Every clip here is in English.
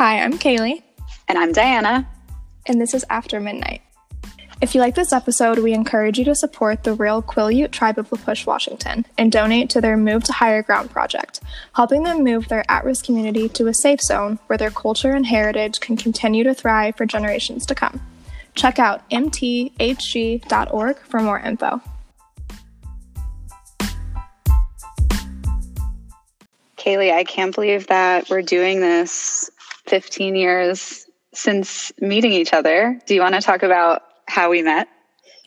Hi, I'm Kaylee. And I'm Diana. And this is After Midnight. If you like this episode, we encourage you to support the Real Quileute Tribe of La Push, Washington, and donate to their Move to Higher Ground project, helping them move their at risk community to a safe zone where their culture and heritage can continue to thrive for generations to come. Check out mthg.org for more info. Kaylee, I can't believe that we're doing this 15 years since meeting each other. Do you want to talk about how we met?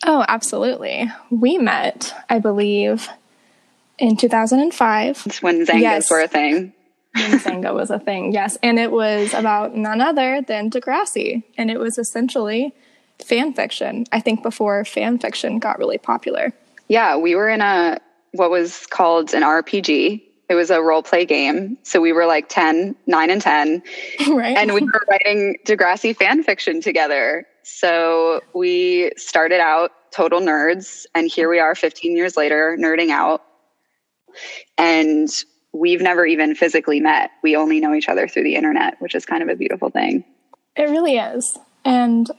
Oh, absolutely. We met, I believe, in 2005. It's when Xangos yes. were a thing. when Xanga was a thing, yes. And it was about none other than Degrassi. And it was essentially fan fiction, I think before fan fiction got really popular. Yeah, we were in a what was called an RPG it was a role play game. So we were like 10, 9 and 10. Right. And we were writing Degrassi fan fiction together. So we started out total nerds. And here we are 15 years later, nerding out. And we've never even physically met. We only know each other through the internet, which is kind of a beautiful thing. It really is. And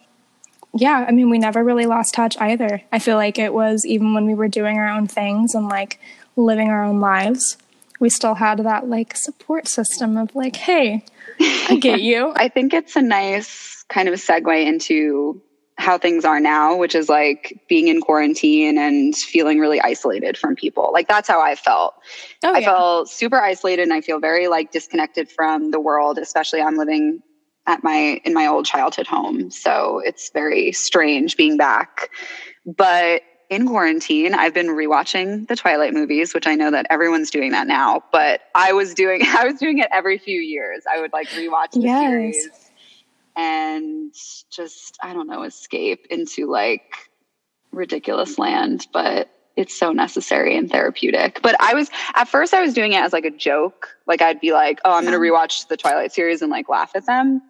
yeah, I mean, we never really lost touch either. I feel like it was even when we were doing our own things and like living our own lives we still had that like support system of like, hey, I get you. I think it's a nice kind of segue into how things are now, which is like being in quarantine and feeling really isolated from people. Like that's how I felt. Oh, I yeah. felt super isolated and I feel very like disconnected from the world, especially I'm living at my in my old childhood home. So it's very strange being back. But in quarantine, I've been rewatching the Twilight movies, which I know that everyone's doing that now, but I was doing I was doing it every few years. I would like rewatch the yes. series and just I don't know, escape into like ridiculous land, but it's so necessary and therapeutic. But I was at first I was doing it as like a joke. Like I'd be like, "Oh, I'm going to rewatch the Twilight series and like laugh at them."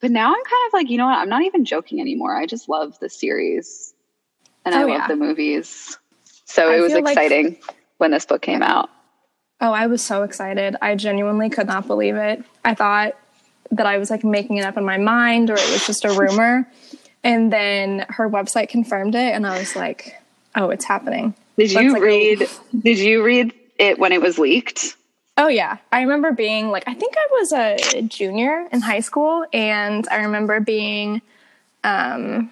But now I'm kind of like, you know what? I'm not even joking anymore. I just love the series and oh, I love yeah. the movies. So I it was exciting like, when this book came out. Oh, I was so excited. I genuinely could not believe it. I thought that I was like making it up in my mind or it was just a rumor. and then her website confirmed it and I was like, "Oh, it's happening." Did you like read a- Did you read it when it was leaked? Oh yeah. I remember being like I think I was a junior in high school and I remember being um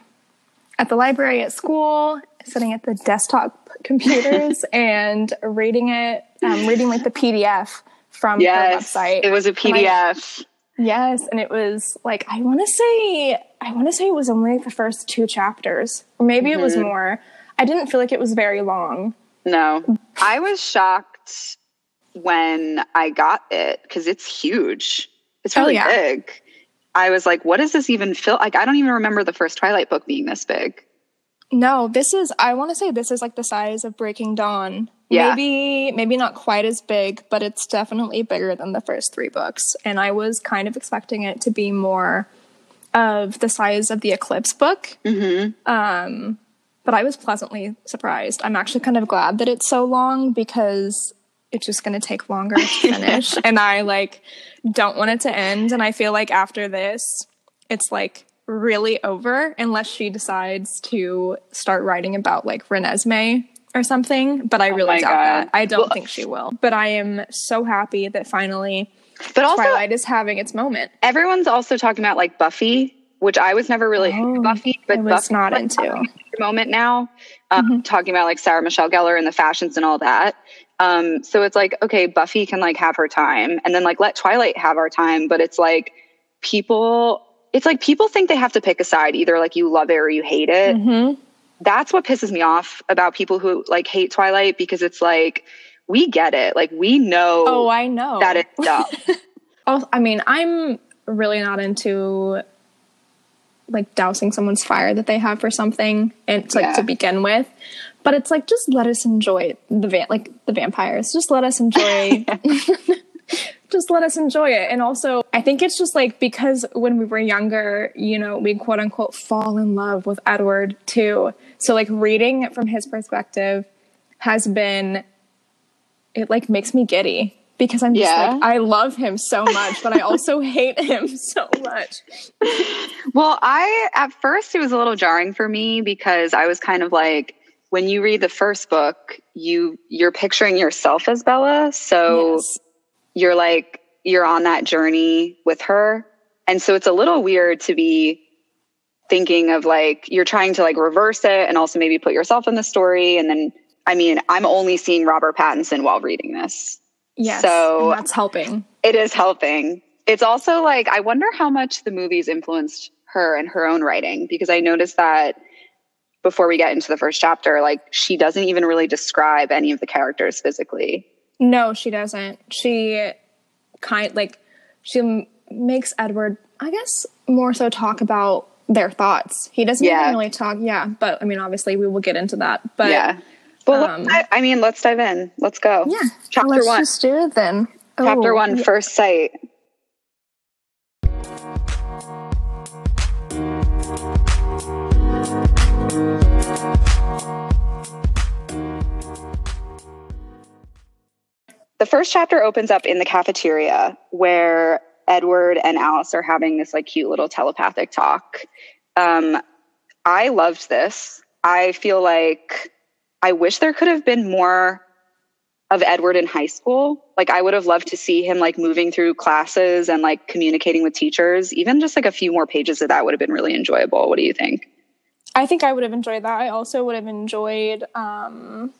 at the library at school, sitting at the desktop computers and reading it, um, reading like the PDF from yes, the website. It was a PDF. I, yes, and it was like I want to say I want to say it was only like the first two chapters, or maybe mm-hmm. it was mm-hmm. more. I didn't feel like it was very long. No, I was shocked when I got it because it's huge. It's oh, really oh, yeah. big. I was like, what does this even feel like? I don't even remember the first Twilight book being this big. No, this is I want to say this is like the size of Breaking Dawn. Yeah. Maybe maybe not quite as big, but it's definitely bigger than the first 3 books and I was kind of expecting it to be more of the size of the Eclipse book. Mm-hmm. Um but I was pleasantly surprised. I'm actually kind of glad that it's so long because it's just going to take longer to finish and I like don't want it to end. And I feel like after this, it's like really over unless she decides to start writing about like Renesmee or something. But I oh really oh doubt God. that. I don't well, think she will. But I am so happy that finally but also, Twilight is having its moment. Everyone's also talking about like Buffy, which I was never really oh, into Buffy, but Buffy's not into moment now. Um, mm-hmm. Talking about like Sarah Michelle Gellar and the fashions and all that. Um, so it's like, okay, Buffy can like have her time and then like let Twilight have our time. But it's like people, it's like people think they have to pick a side. Either like you love it or you hate it. Mm-hmm. That's what pisses me off about people who like hate Twilight because it's like, we get it. Like we know. Oh, I know that it's dumb. oh, I mean, I'm really not into like dousing someone's fire that they have for something and like yeah. to begin with but it's like just let us enjoy the van like the vampires just let us enjoy just let us enjoy it and also i think it's just like because when we were younger you know we quote unquote fall in love with edward too so like reading it from his perspective has been it like makes me giddy because I'm just yeah. like I love him so much, but I also hate him so much. Well, I at first it was a little jarring for me because I was kind of like when you read the first book, you you're picturing yourself as Bella, so yes. you're like you're on that journey with her. And so it's a little weird to be thinking of like you're trying to like reverse it and also maybe put yourself in the story and then I mean, I'm only seeing Robert Pattinson while reading this. Yes. So that's helping. It is helping. It's also like I wonder how much the movies influenced her and her own writing because I noticed that before we get into the first chapter, like she doesn't even really describe any of the characters physically. No, she doesn't. She kind like she makes Edward, I guess, more so talk about their thoughts. He doesn't yeah. even really talk. Yeah, but I mean, obviously, we will get into that. But yeah, well, um, I, I, mean, let's dive in. Let's go. Yeah, chapter let's one. Just do it then. Chapter oh, one, yeah. first sight. The first chapter opens up in the cafeteria where Edward and Alice are having this like cute little telepathic talk. Um, I loved this. I feel like I wish there could have been more of Edward in high school. Like I would have loved to see him like moving through classes and like communicating with teachers. Even just like a few more pages of that would have been really enjoyable. What do you think? I think I would have enjoyed that. I also would have enjoyed um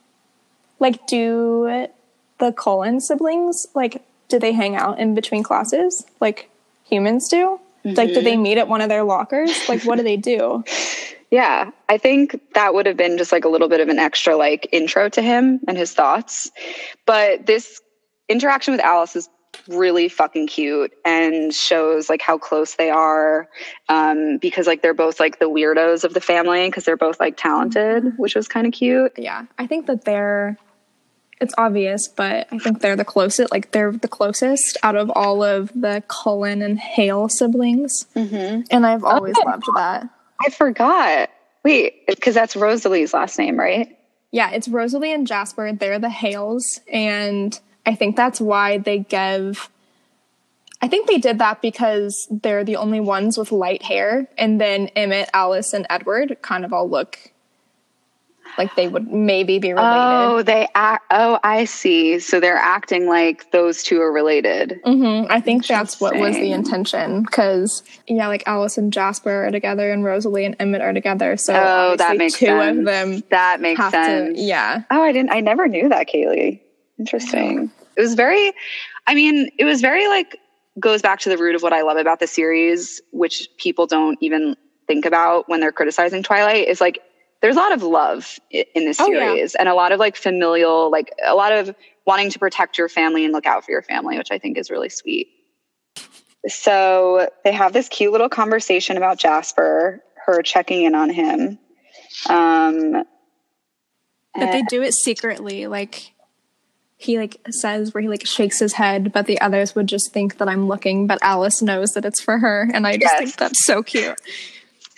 like do the Cullen siblings like do they hang out in between classes like humans do? Mm-hmm. Like, do they meet at one of their lockers? Like, what do they do? Yeah, I think that would have been just like a little bit of an extra like intro to him and his thoughts. But this interaction with Alice is really fucking cute and shows like how close they are um because like they're both like the weirdos of the family because they're both like talented mm-hmm. which was kind of cute yeah i think that they're it's obvious, but I think they're the closest. Like they're the closest out of all of the Cullen and Hale siblings, mm-hmm. and I've always oh, loved that. I forgot. Wait, because that's Rosalie's last name, right? Yeah, it's Rosalie and Jasper. They're the Hales, and I think that's why they give. I think they did that because they're the only ones with light hair, and then Emmett, Alice, and Edward kind of all look like they would maybe be related. Oh, they act. Oh, I see. So they're acting like those two are related. Mm-hmm. I think that's what was the intention. Because yeah, like Alice and Jasper are together, and Rosalie and Emmett are together. So oh, that makes two sense. of them. That makes sense. To, yeah. Oh, I didn't. I never knew that, Kaylee. Interesting. It was very. I mean, it was very like goes back to the root of what I love about the series, which people don't even think about when they're criticizing Twilight. Is like there's a lot of love in this series oh, yeah. and a lot of like familial, like a lot of wanting to protect your family and look out for your family, which I think is really sweet. So they have this cute little conversation about Jasper, her checking in on him. Um, but they do it secretly, like he like says where he like shakes his head, but the others would just think that I'm looking, but Alice knows that it's for her, and I just yes. think that's so cute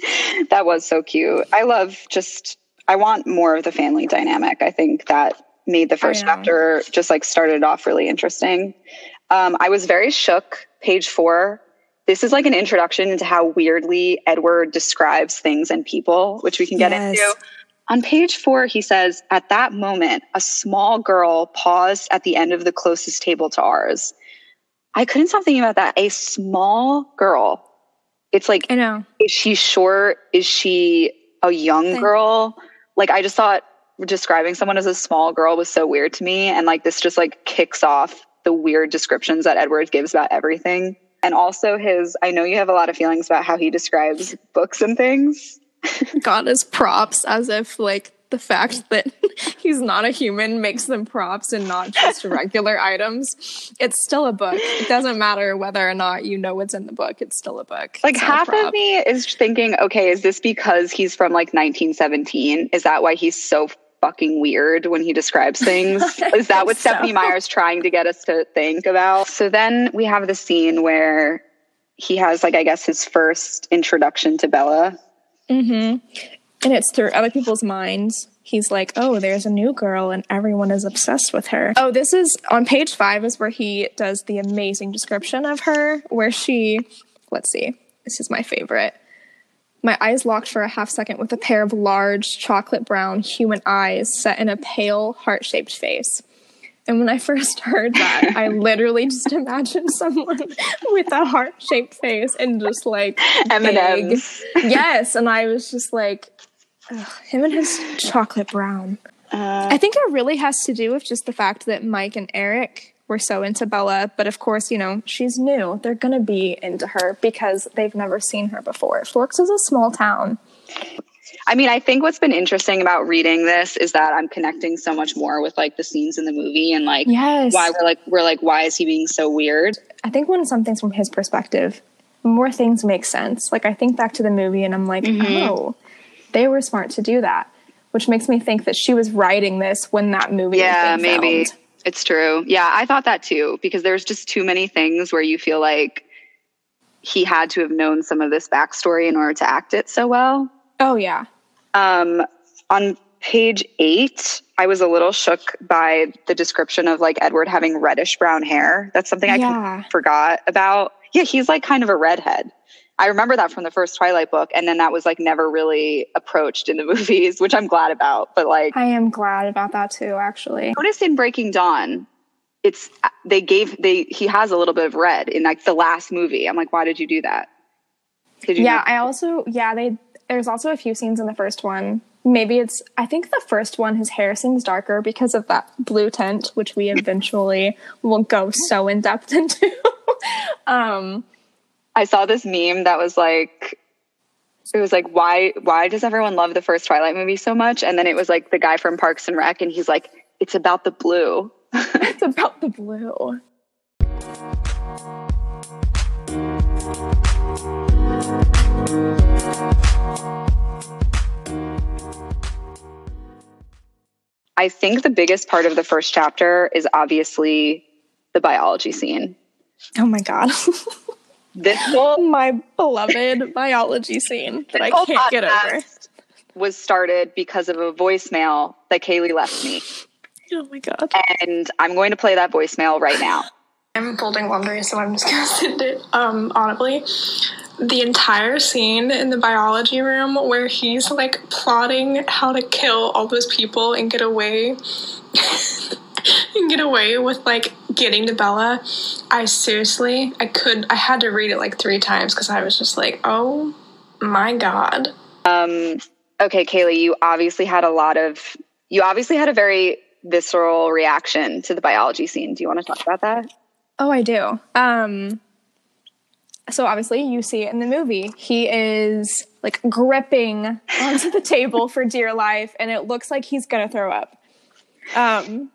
that was so cute. I love just, I want more of the family dynamic. I think that made the first chapter just like started off really interesting. Um, I was very shook. Page four. This is like an introduction into how weirdly Edward describes things and people, which we can get yes. into. On page four, he says, At that moment, a small girl paused at the end of the closest table to ours. I couldn't stop thinking about that. A small girl it's like, I know. Is she short? Is she a young girl? Like, I just thought describing someone as a small girl was so weird to me. And like, this just like kicks off the weird descriptions that Edward gives about everything. And also his, I know you have a lot of feelings about how he describes books and things. God as props as if like the fact that he's not a human makes them props and not just regular items. It's still a book. It doesn't matter whether or not you know what's in the book. It's still a book. Like half of me is thinking, okay, is this because he's from like 1917? Is that why he's so fucking weird when he describes things? is that what so. Stephenie Meyer's trying to get us to think about? So then we have the scene where he has like I guess his first introduction to Bella. Mm-hmm and it's through other people's minds he's like, oh, there's a new girl and everyone is obsessed with her. Oh, this is on page five is where he does the amazing description of her, where she, let's see, this is my favorite. My eyes locked for a half second with a pair of large chocolate brown human eyes set in a pale heart shaped face. And when I first heard that, I literally just imagined someone with a heart shaped face and just like M&M's. Yes, and I was just like, him and his chocolate brown. Uh, I think it really has to do with just the fact that Mike and Eric were so into Bella, but of course, you know, she's new. They're going to be into her because they've never seen her before. Forks is a small town. I mean, I think what's been interesting about reading this is that I'm connecting so much more with like the scenes in the movie and like yes. why we're like we're like why is he being so weird? I think when something's from his perspective, more things make sense. Like I think back to the movie and I'm like, mm-hmm. oh, they were smart to do that, which makes me think that she was writing this when that movie. Yeah, maybe filmed. it's true. Yeah, I thought that too because there's just too many things where you feel like he had to have known some of this backstory in order to act it so well. Oh yeah. Um, on page eight, I was a little shook by the description of like Edward having reddish brown hair. That's something I yeah. forgot about. Yeah, he's like kind of a redhead. I remember that from the first Twilight book, and then that was like never really approached in the movies, which I'm glad about. But like, I am glad about that too. Actually, noticed in Breaking Dawn, it's they gave they he has a little bit of red in like the last movie. I'm like, why did you do that? Did you? Yeah, I also yeah they there's also a few scenes in the first one. Maybe it's I think the first one his hair seems darker because of that blue tint, which we eventually will go so in depth into. um I saw this meme that was like it was like why why does everyone love the first Twilight movie so much? And then it was like the guy from Parks and Rec and he's like it's about the blue. it's about the blue. I think the biggest part of the first chapter is obviously the biology scene. Oh my god. this whole my beloved biology scene that I can't get over was started because of a voicemail that Kaylee left me. Oh my god. And I'm going to play that voicemail right now. I'm folding laundry, so I'm just gonna send it um, audibly. The entire scene in the biology room where he's like plotting how to kill all those people and get away and get away with like getting to Bella. I seriously, I could, I had to read it like three times because I was just like, oh my god. Um. Okay, Kaylee, you obviously had a lot of, you obviously had a very visceral reaction to the biology scene. Do you want to talk about that? Oh, I do. Um, so obviously you see it in the movie. He is like gripping onto the table for dear life, and it looks like he's gonna throw up. Um,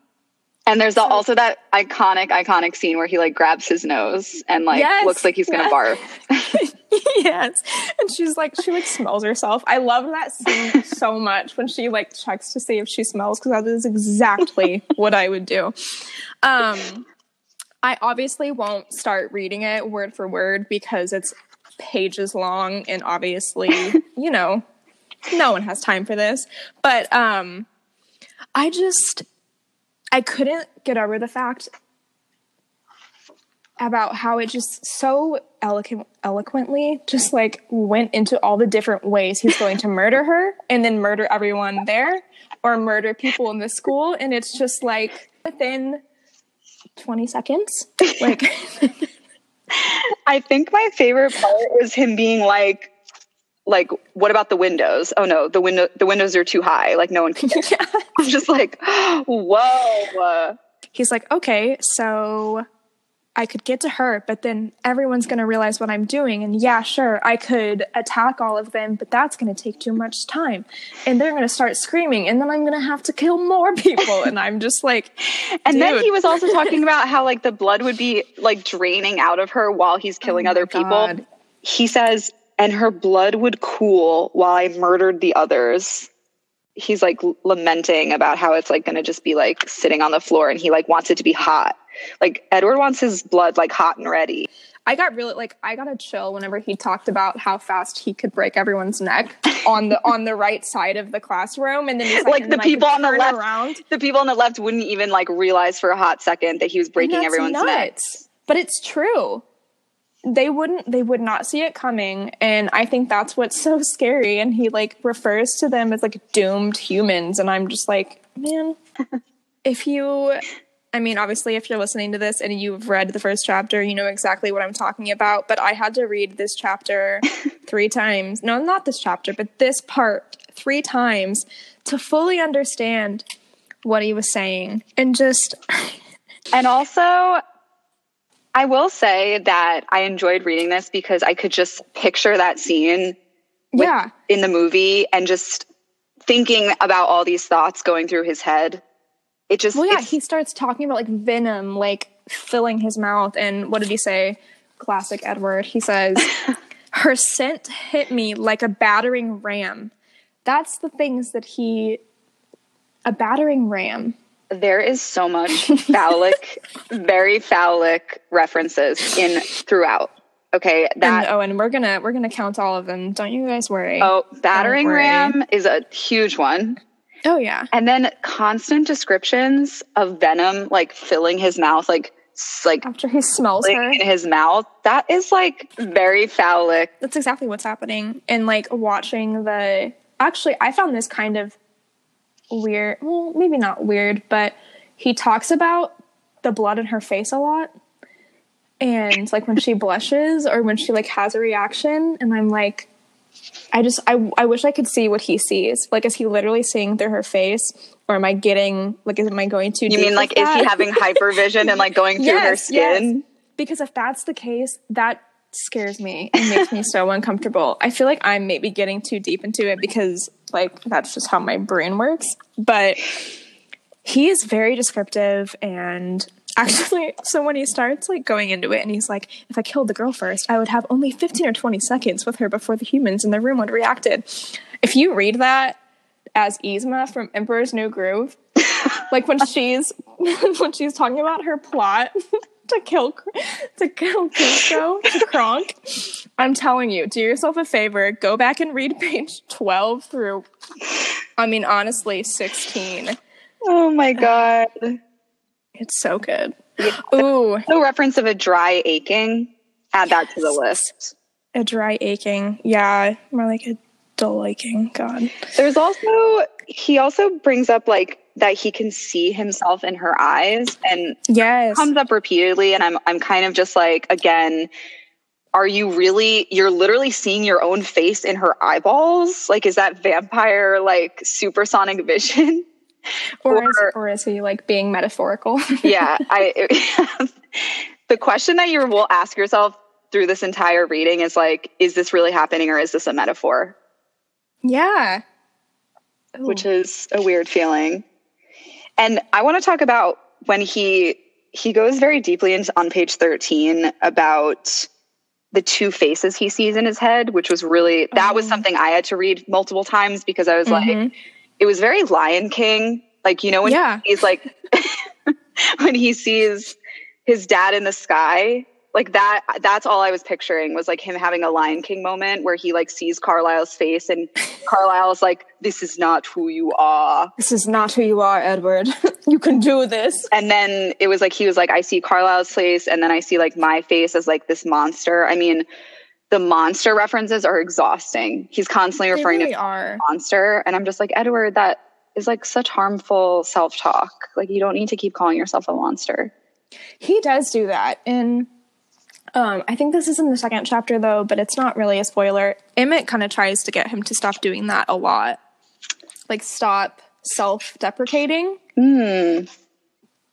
and there's so, also that iconic, iconic scene where he like grabs his nose and like yes, looks like he's gonna yes. barf. yes, and she's like, she like smells herself. I love that scene so much when she like checks to see if she smells because that is exactly what I would do. Um, I obviously won't start reading it word for word because it's pages long and obviously, you know, no one has time for this. But um I just I couldn't get over the fact about how it just so eloquent, eloquently just like went into all the different ways he's going to murder her and then murder everyone there or murder people in the school and it's just like within 20 seconds. Like, I think my favorite part was him being like, like, what about the windows? Oh no, the window, the windows are too high. Like no one can. Get yeah. I'm just like, whoa. He's like, okay, so I could get to her, but then everyone's going to realize what I'm doing. And yeah, sure, I could attack all of them, but that's going to take too much time. And they're going to start screaming, and then I'm going to have to kill more people. And I'm just like, and Dude. then he was also talking about how like the blood would be like draining out of her while he's killing oh other people. He says, and her blood would cool while I murdered the others he's like lamenting about how it's like going to just be like sitting on the floor and he like wants it to be hot like Edward wants his blood like hot and ready. I got really like I got a chill whenever he talked about how fast he could break everyone's neck on the on the right side of the classroom, and then he's like, like the people on the left, around. the people on the left wouldn't even like realize for a hot second that he was breaking everyone's nuts. necks. But it's true. They wouldn't. They would not see it coming, and I think that's what's so scary. And he like refers to them as like doomed humans, and I'm just like, man, if you I mean, obviously, if you're listening to this and you've read the first chapter, you know exactly what I'm talking about. But I had to read this chapter three times. No, not this chapter, but this part three times to fully understand what he was saying. And just. and also, I will say that I enjoyed reading this because I could just picture that scene with, yeah. in the movie and just thinking about all these thoughts going through his head it just well yeah he starts talking about like venom like filling his mouth and what did he say? Classic edward. He says her scent hit me like a battering ram. That's the things that he a battering ram. There is so much phallic very phallic references in throughout. Okay that and, oh and we're gonna we're gonna count all of them. Don't you guys worry. Oh battering ram is a huge one Oh yeah. And then constant descriptions of Venom like filling his mouth, like like after he smells her in his mouth. That is like very phallic. That's exactly what's happening. And like watching the actually, I found this kind of weird. Well, maybe not weird, but he talks about the blood in her face a lot. And like when she blushes or when she like has a reaction, and I'm like, I just I I wish I could see what he sees. Like, is he literally seeing through her face, or am I getting like, is am I going too? Deep You mean like, is he having hypervision and like going through yes, her skin? Yes. Because if that's the case, that scares me and makes me so uncomfortable. I feel like I'm maybe getting too deep into it because like that's just how my brain works. But he is very descriptive and actually so when he starts like going into it and he's like if i killed the girl first i would have only 15 or 20 seconds with her before the humans in the room would reacted if you read that as Yzma from emperor's new groove like when she's when she's talking about her plot to kill to kill Kuzco to Kronk. I'm telling you, do yourself a favor, go back and read page 12 through I mean honestly 16. Oh my uh, god. It's so good. Yeah. Ooh. No reference of a dry aching. Add that to the list. A dry aching. Yeah. More like a dull aching. God. There's also, he also brings up like that he can see himself in her eyes and yes. comes up repeatedly. And I'm, I'm kind of just like, again, are you really you're literally seeing your own face in her eyeballs like is that vampire like supersonic vision or, or, is, or is he like being metaphorical? yeah, I. the question that you will ask yourself through this entire reading is like, is this really happening or is this a metaphor? Yeah. Ooh. Which is a weird feeling. And I want to talk about when he he goes very deeply into on page 13 about the two faces he sees in his head, which was really that was oh. something I had to read multiple times because I was mm-hmm. like, it was very Lion King. Like, you know, when yeah. he's like, when he sees his dad in the sky, like that, that's all I was picturing was like him having a Lion King moment where he like sees Carlisle's face and Carlisle's like, this is not who you are. This is not who you are, Edward. you can do this. And then it was like, he was like, I see Carlisle's face and then I see like my face as like this monster. I mean, the monster references are exhausting. He's constantly referring really to are. monster. And I'm just like, Edward, that is like such harmful self talk. Like, you don't need to keep calling yourself a monster. He does do that. And um, I think this is in the second chapter, though, but it's not really a spoiler. Emmett kind of tries to get him to stop doing that a lot. Like, stop self deprecating. Mm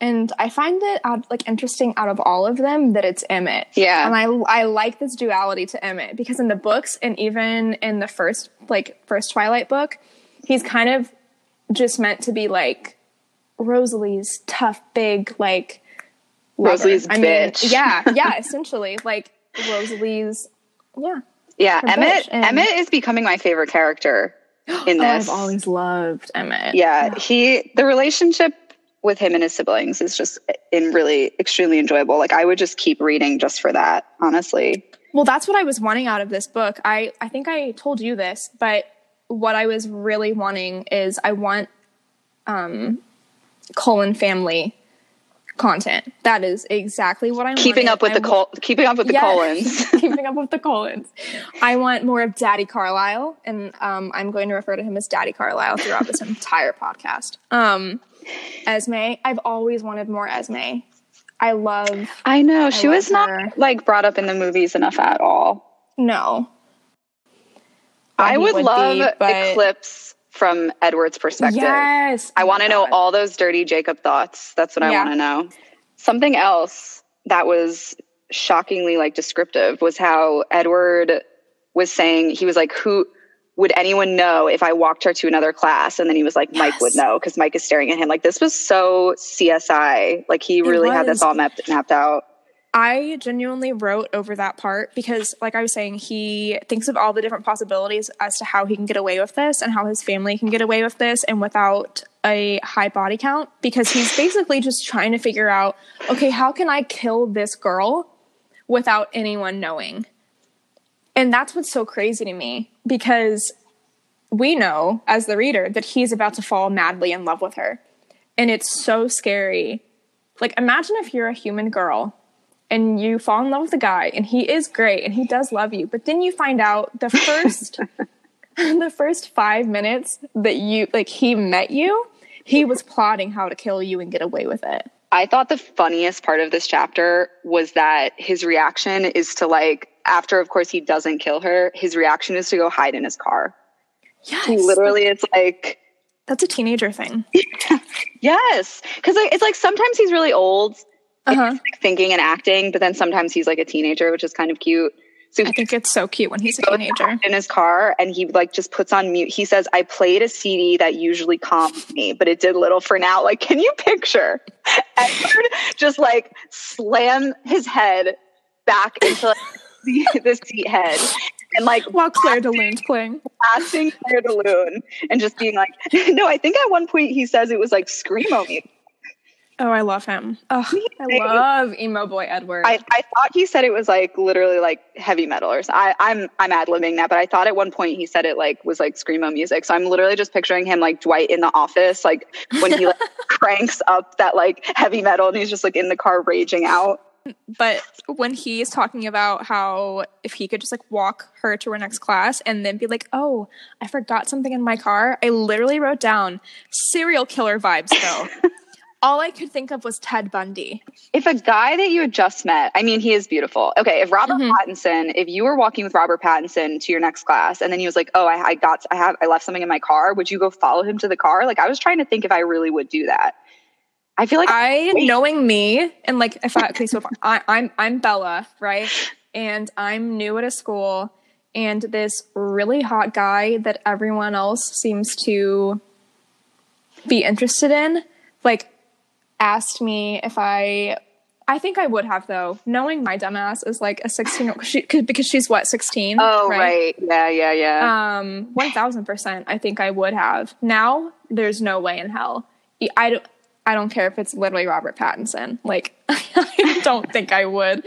and I find it out, like interesting out of all of them that it's Emmett. Yeah, and I I like this duality to Emmett because in the books and even in the first like first Twilight book, he's kind of just meant to be like Rosalie's tough, big like Rosalie's I bitch. Mean, yeah, yeah, essentially like Rosalie's yeah. Yeah, Emmett. Emmett is becoming my favorite character in this. Oh, I've always loved Emmett. Yeah, he the relationship with him and his siblings is just in really extremely enjoyable. Like I would just keep reading just for that, honestly. Well, that's what I was wanting out of this book. I I think I told you this, but what I was really wanting is I want um Cullen family content. That is exactly what I'm keeping up with I the Col- keeping up with the Cullens. keeping up with the Cullens. I want more of Daddy Carlisle, and um, I'm going to refer to him as Daddy Carlisle throughout this entire podcast. Um, Esme, I've always wanted more Esme. I love. I know she was her. not like brought up in the movies enough at all. No. I would, would love be, but... Eclipse from Edward's perspective. Yes. I want to know all those dirty Jacob thoughts. That's what I yeah. want to know. Something else that was shockingly like descriptive was how Edward was saying he was like who would anyone know if I walked her to another class? And then he was like, Mike would know because Mike is staring at him. Like this was so CSI. Like he really had this all mapped, mapped out. I genuinely wrote over that part because, like I was saying, he thinks of all the different possibilities as to how he can get away with this and how his family can get away with this and without a high body count because he's basically just trying to figure out okay, how can I kill this girl without anyone knowing? And that's what's so crazy to me because we know as the reader that he's about to fall madly in love with her. And it's so scary. Like, imagine if you're a human girl and you fall in love with a guy and he is great and he does love you but then you find out the first the first five minutes that you like he met you he was plotting how to kill you and get away with it i thought the funniest part of this chapter was that his reaction is to like after of course he doesn't kill her his reaction is to go hide in his car yes he literally it's like that's a teenager thing yes because it's like sometimes he's really old uh-huh. like thinking and acting, but then sometimes he's like a teenager, which is kind of cute. So I think it's so cute when he's a teenager in his car and he like just puts on mute. He says, I played a CD that usually calms me, but it did little for now. Like, can you picture Edward just like slam his head back into like, the, the seat head and like while Clair de Lune's playing, blasting Clair de Lune and just being like, no, I think at one point he says it was like screamo music. Oh, I love him. Oh, I love emo boy Edward. I, I thought he said it was like literally like heavy metal or something. I, I'm I'm ad libbing that, but I thought at one point he said it like was like screamo music. So I'm literally just picturing him like Dwight in the office, like when he like cranks up that like heavy metal and he's just like in the car raging out. But when he's talking about how if he could just like walk her to her next class and then be like, oh, I forgot something in my car, I literally wrote down serial killer vibes though. all I could think of was Ted Bundy. If a guy that you had just met, I mean, he is beautiful. Okay, if Robert mm-hmm. Pattinson, if you were walking with Robert Pattinson to your next class, and then he was like, "Oh, I, I got, I have, I left something in my car," would you go follow him to the car? Like, I was trying to think if I really would do that. I feel like I, wait. knowing me, and like if I okay, so if I, I'm I'm Bella, right, and I'm new at a school, and this really hot guy that everyone else seems to be interested in, like asked me if I I think I would have though, knowing my dumbass is like a sixteen she, because she's what sixteen. Oh right? right, yeah, yeah, yeah. Um, one thousand percent. I think I would have. Now there's no way in hell. I don't. I don't care if it's literally Robert Pattinson. Like I don't think I would.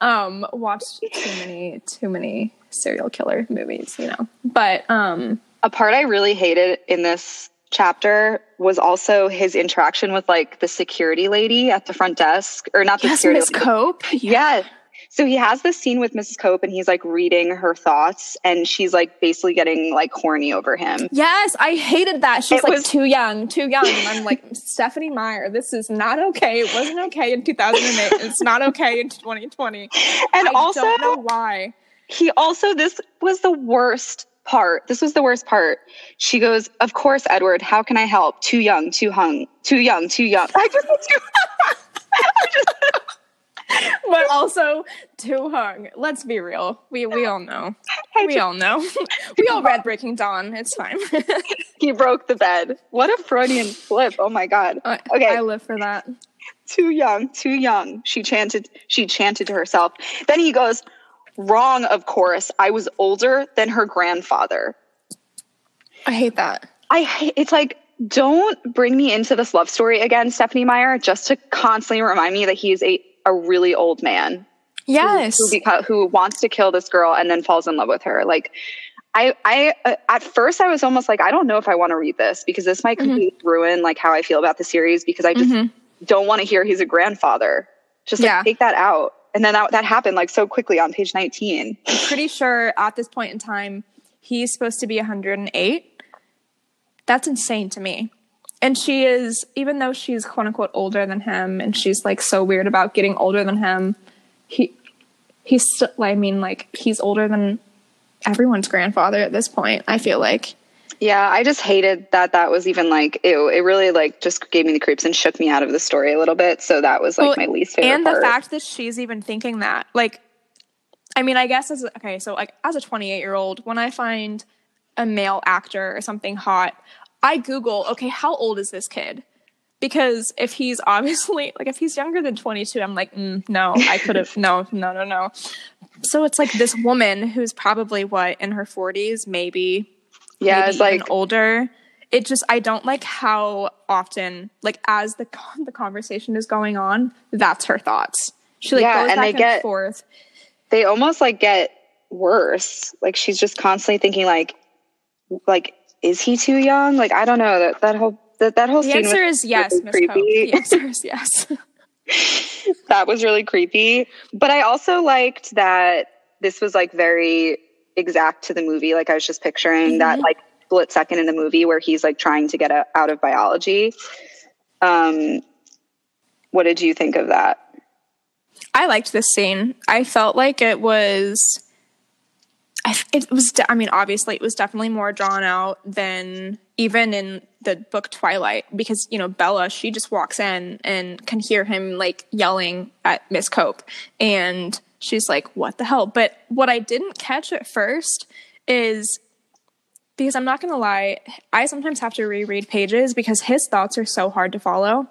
Um, watch too many too many serial killer movies, you know. But um, a part I really hated in this chapter was also his interaction with like the security lady at the front desk, or not the yes, security. Miss Cope. Yeah. yeah. So he has this scene with Mrs. Cope and he's like reading her thoughts and she's like basically getting like horny over him. Yes, I hated that. She's it like was, too young, too young. And I'm like, Stephenie Meyer, this is not okay. It wasn't okay in 2008. It's not okay in 2020. And I also, don't know why. He also, this was the worst part. This was the worst part. She goes, "Of course, Edward. How can I help? Too young, too hung, too young, too young." I just, too, I just but also too hung. Let's be real. We we all know. We all know. we all read Breaking Dawn. It's fine. he broke the bed. What a Freudian slip. Oh my god. Okay. I live for that. Too young, too young. She chanted she chanted to herself. Then he goes, Wrong, of course. I was older than her grandfather. I hate that. I hate it's like don't bring me into this love story again, Stephenie Meyer, just to constantly remind me that he's a, a really old man. Yes. Who, who, who wants to kill this girl and then falls in love with her. Like, I, I, uh, at first I was almost like, I don't know if I want to read this because this might mm-hmm. completely mm-hmm. ruin like how I feel about the series because I just mm-hmm. don't want to hear he's a grandfather. Just like, yeah. take that out. And then that, that happened like so quickly on page 19. I'm pretty sure at this point in time, he's supposed to be 108. That's insane to me. And she is, even though she's quote unquote older than him and she's like so weird about getting older than him, he, he's still, I mean, like, he's older than everyone's grandfather at this point, I feel like. Yeah, I just hated that that was even like ew. It really like just gave me the creeps and shook me out of the story a little bit. So that was like well, my least favorite. And the part. fact that she's even thinking that, like, I mean, I guess as okay, so like as a 28 year old, when I find a male actor or something hot, I Google, okay, how old is this kid? Because if he's obviously like if he's younger than 22, I'm like, mm, no, I could have no, no, no, no. So it's like this woman who's probably what in her 40s, maybe yeah, it's like older. It just I don't like how often like as the the conversation is going on, that's her thoughts. She like yeah, goes and back they and get, forth. They almost like get worse. Like she's just constantly thinking like like is he too young? Like I don't know that that whole that that whole the scene answer is yes, Miss The answer is yes. that was really creepy. But I also liked that this was like very exact to the movie. Like I was just picturing mm-hmm. that like split second in the movie where he's like trying to get a, out of biology. Um, what did you think of that? I liked this scene. I felt like it was. It was. I mean, obviously, it was definitely more drawn out than even in the book Twilight, because you know Bella, she just walks in and can hear him like yelling at Miss Cope, and she's like, what the hell? But what I didn't catch at first is because I'm not going to lie, I sometimes have to reread pages because his thoughts are so hard to follow.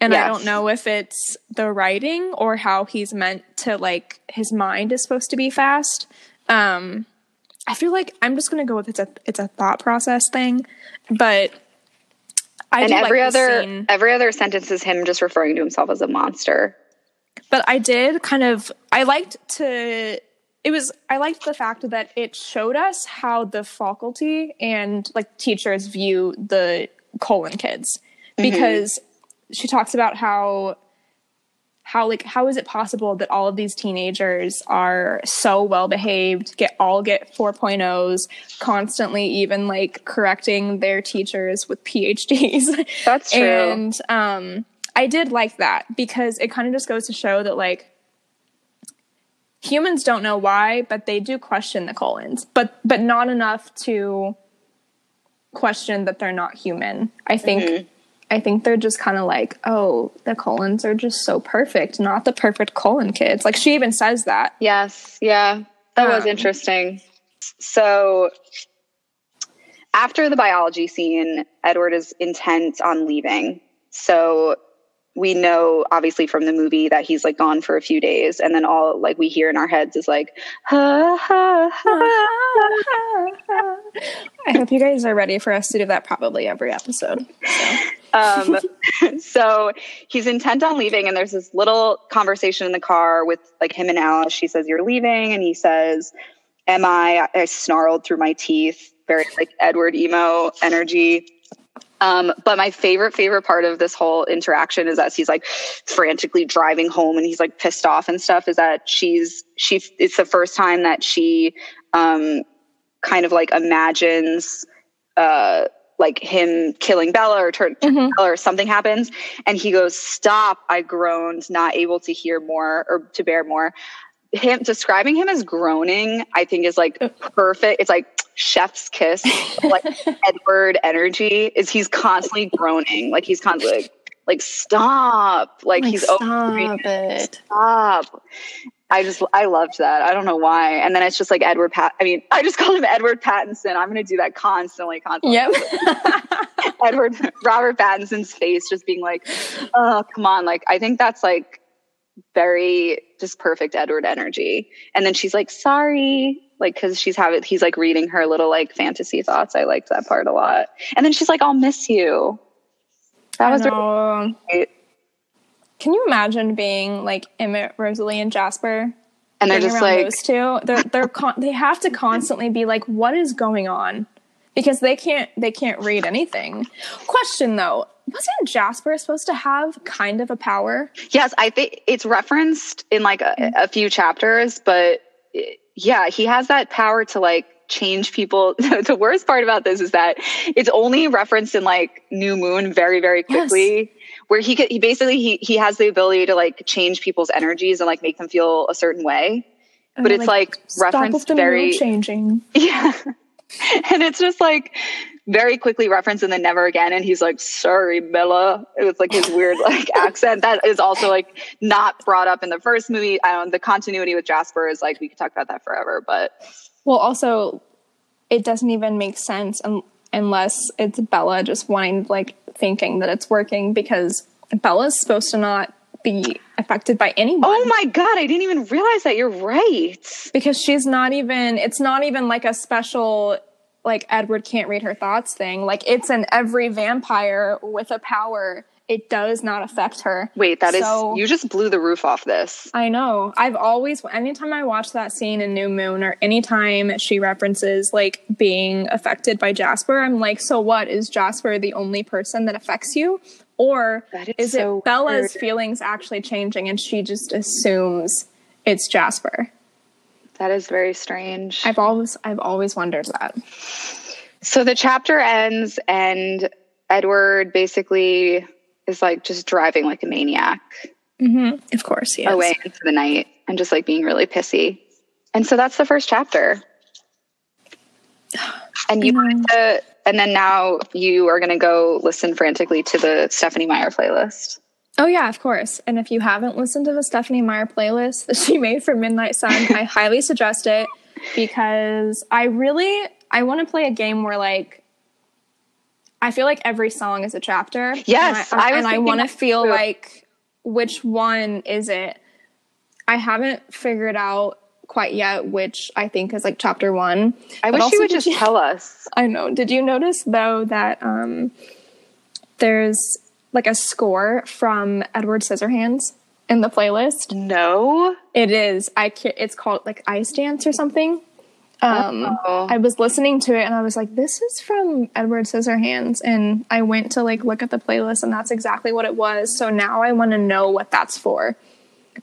And yes. I don't know if it's the writing or how he's meant to like his mind is supposed to be fast. Um, I feel like I'm just gonna go with it's a it's a thought process thing, but I and every like other scene. every other sentence is him just referring to himself as a monster. But I did kind of I liked to it was I liked the fact that it showed us how the faculty and like teachers view the Cullen kids mm-hmm. because mm-hmm. she talks about how how like how is it possible that all of these teenagers are so well behaved get all get 4.0s constantly even like correcting their teachers with phds that's true and um I did like that because it kind of just goes to show that like humans don't know why, but they do question the Cullens but but not enough to question that they're not human. I think mm-hmm. I think they're just kind of like, oh, the Cullens are just so perfect, not the perfect Cullen kids. Like she even says that. Yes, yeah, that um, was interesting. So after the biology scene, Edward is intent on leaving. So we know obviously from the movie that he's like gone for a few days and then all like we hear in our heads is like ha, ha, ha, i hope you guys are ready for us to do that probably every episode so. um, so he's intent on leaving and there's this little conversation in the car with like him and alice. She says you're leaving and he says am i i snarled through my teeth very like edward emo energy um, but my favorite, favorite part of this whole interaction is as he's like frantically driving home and he's like pissed off and stuff is that she's, she, it's the first time that she, um, kind of like imagines, uh, like him killing Bella or turn mm-hmm. Bella or something happens. And he goes, stop. I groaned, not able to hear more or to bear more. Him describing him as groaning, I think is like perfect. It's like, chef's kiss, like Edward energy is he's constantly groaning. Like he's constantly like, like stop. Like, like he's stop it. Stop. I just I loved that. I don't know why. And then it's just like Edward Pat. I mean, I just called him Edward Pattinson. I'm going to do that constantly, constantly. Yep. Edward Robert Pattinson's face just being like, "Oh, come on!" Like I think that's like very just perfect Edward energy. And then she's like, "Sorry," like because she's having he's like reading her little like fantasy thoughts. I liked that part a lot. And then she's like, "I'll miss you." That was really great. Can you imagine being like Emmett, Rosalie, and Jasper? And they're just like those two. They're they're con- they have to constantly be like, "What is going on?" Because they can't they can't read anything. Question though, wasn't Jasper supposed to have kind of a power? Yes, I think it's referenced in like a, a few chapters, but yeah, he has that power to like change people. the worst part about this is that it's only referenced in like New Moon very, very quickly. Yes. Where he could, he basically he he has the ability to like change people's energies and like make them feel a certain way, but it's like, like referenced very changing. Yeah, and it's just like very quickly referenced and then never again. And he's like, sorry, Bella. It was like his weird like accent. That is also like not brought up in the first movie. I don't the continuity with Jasper is like we could talk about that forever, but well also it doesn't even make sense un- unless it's Bella just wanting like thinking that it's working because Bella's supposed to not be affected by anyone. Oh my god, I didn't even realize that. You're right. Because she's not even it's not even like a special like Edward can't read her thoughts thing. Like it's an every vampire with a power. It does not affect her. Wait, that so, is you just blew the roof off this. I know. I've always anytime I watch that scene in New Moon or anytime she references like being affected by Jasper, I'm like, so what? Is Jasper the only person that affects you? Or is, is so it Bella's weird. feelings actually changing and she just assumes it's Jasper? That is very strange. I've always I've always wondered that. So the chapter ends and Edward basically is like just driving like a maniac. Mm-hmm. Of course, he away into the night and just like being really pissy. And so that's the first chapter. And you mm-hmm. to, and then now you are going to go listen frantically to the Stephenie Meyer playlist. Oh yeah, of course. And if you haven't listened to the Stephenie Meyer playlist that she made for Midnight Sun, I highly suggest it because I really I want to play a game where like I feel like every song is a chapter. Yes, and I, I, I want to feel too. like which one is it. I haven't figured out quite yet which I think is like chapter one. I wish you would just you, tell us. I know. Did you notice though that um, there's like a score from Edward Scissorhands in the playlist? No, it is. I can't, it's called like Ice Dance or something. Um, oh. I was listening to it and I was like, "This is from Edward Scissorhands," and I went to like look at the playlist and that's exactly what it was. So now I want to know what that's for.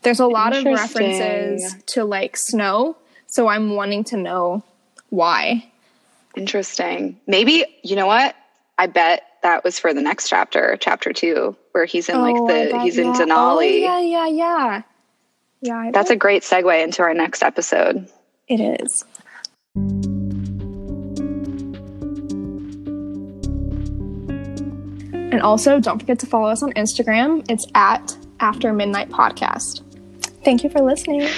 There's a lot of references to like snow, so I'm wanting to know why. Interesting. Maybe you know what? I bet that was for the next chapter, chapter two, where he's in like oh, the he's in Denali. Oh, yeah, yeah, yeah. Yeah. That's a great segue into our next episode. It is. And also, don't forget to follow us on Instagram. It's at After Midnight Podcast. Thank you for listening.